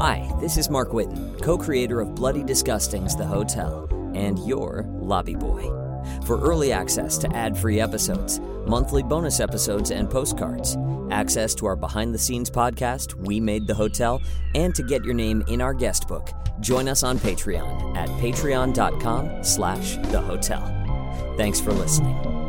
Hi, this is Mark Whitten, co creator of Bloody Disgusting's The Hotel, and your lobby boy. For early access to ad free episodes, monthly bonus episodes, and postcards, access to our behind the scenes podcast, We Made the Hotel, and to get your name in our guest book, join us on Patreon at patreon.com slash the hotel. Thanks for listening.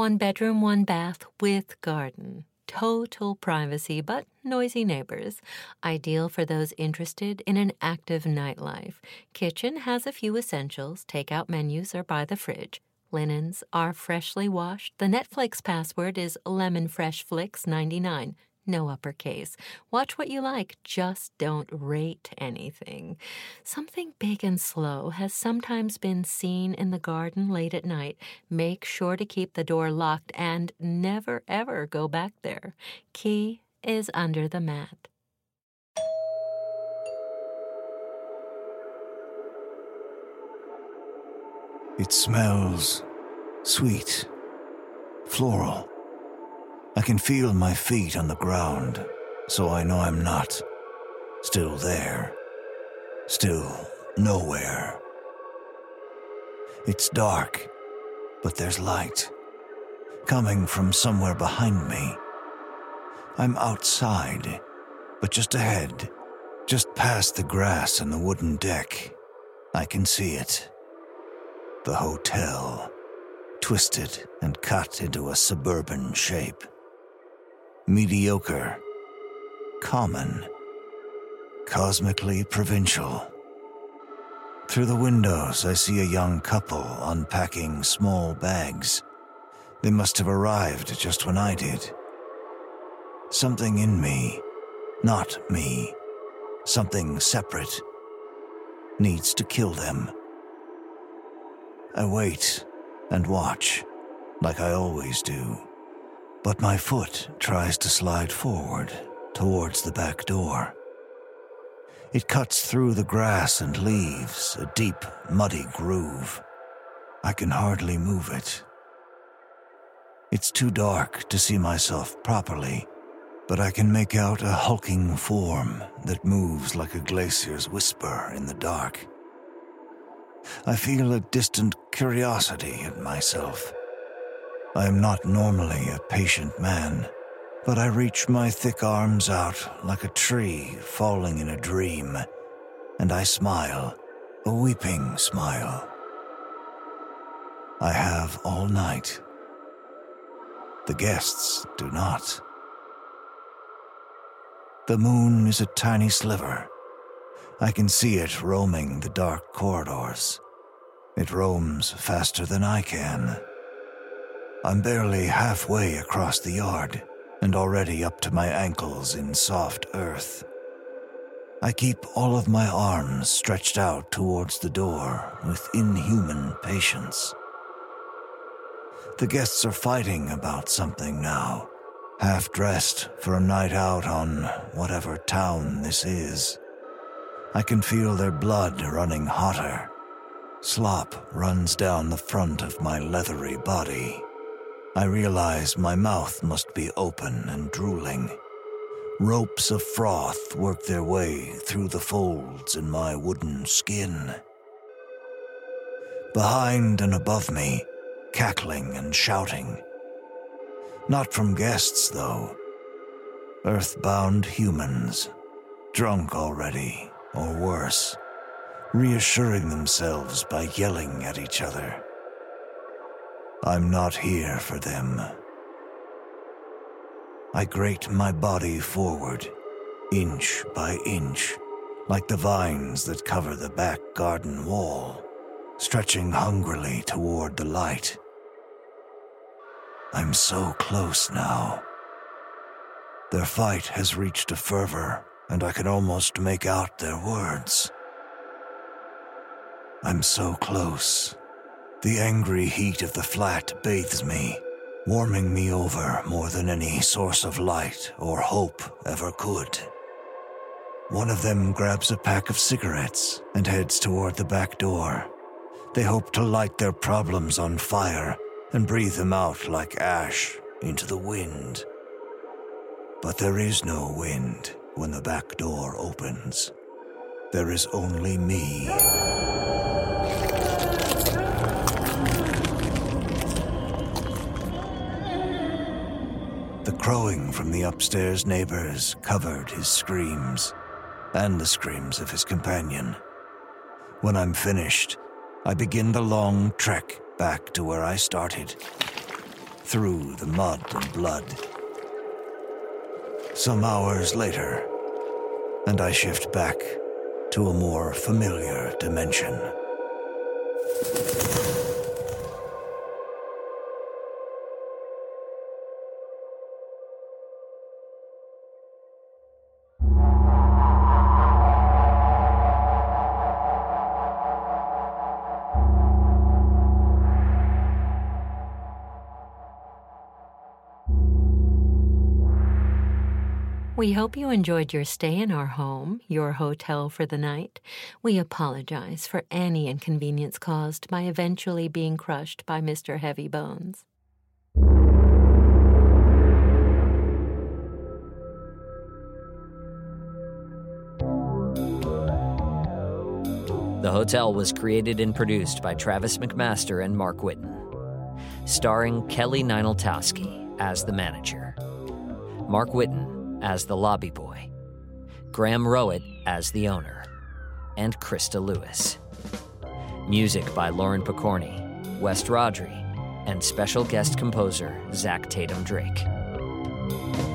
One bedroom, one bath with garden. Total privacy, but noisy neighbors. Ideal for those interested in an active nightlife. Kitchen has a few essentials. Takeout menus are by the fridge. Linens are freshly washed. The Netflix password is lemonfreshflicks99 no uppercase. Watch what you like, just don't rate anything. Something big and slow has sometimes been seen in the garden late at night. Make sure to keep the door locked and never ever go back there. Key is under the mat. It smells sweet, floral. I can feel my feet on the ground, so I know I'm not still there, still nowhere. It's dark, but there's light coming from somewhere behind me. I'm outside, but just ahead, just past the grass and the wooden deck, I can see it. The hotel, twisted and cut into a suburban shape mediocre, common, cosmically provincial. Through the windows, I see a young couple unpacking small bags. They must have arrived just when I did. Something in me, not me, something separate, needs to kill them. I wait and watch, like I always do. But my foot tries to slide forward towards the back door. It cuts through the grass and leaves a deep, muddy groove. I can hardly move it. It's too dark to see myself properly, but I can make out a hulking form that moves like a glacier's whisper in the dark. I feel a distant curiosity at myself I am not normally a patient man, but I reach my thick arms out like a tree falling in a dream, and I smile, a weeping smile. I have all night. The guests do not. The moon is a tiny sliver. I can see it roaming the dark corridors. It roams faster than I can I'm barely halfway across the yard and already up to my ankles in soft earth. I keep all of my arms stretched out towards the door with inhuman patience. The guests are fighting about something now, half dressed for a night out on whatever town this is. I can feel their blood running hotter. Slop runs down the front of my leathery body. I realize my mouth must be open and drooling. Ropes of froth work their way through the folds in my wooden skin. Behind and above me, cackling and shouting. Not from guests, though. Earthbound humans, drunk already, or worse, reassuring themselves by yelling at each other. I'm not here for them. I grate my body forward, inch by inch, like the vines that cover the back garden wall, stretching hungrily toward the light. I'm so close now. Their fight has reached a fervor, and I can almost make out their words. I'm so close. The angry heat of the flat bathes me, warming me over more than any source of light or hope ever could. One of them grabs a pack of cigarettes and heads toward the back door. They hope to light their problems on fire and breathe them out like ash into the wind. But there is no wind when the back door opens. There is only me. Crowing from the upstairs neighbors covered his screams and the screams of his companion. When I'm finished, I begin the long trek back to where I started, through the mud and blood. Some hours later, and I shift back to a more familiar dimension. We hope you enjoyed your stay in our home, your hotel for the night. We apologize for any inconvenience caused by eventually being crushed by Mr. Heavy Bones. The Hotel was created and produced by Travis McMaster and Mark Whitten, starring Kelly Nienaltowski as the manager, Mark Whitten as the lobby boy, Graham Rowat as the owner, and Christa Lewis. Music by Lauren Pokorney, West Rodri, and special guest composer Zach Tatom Drake.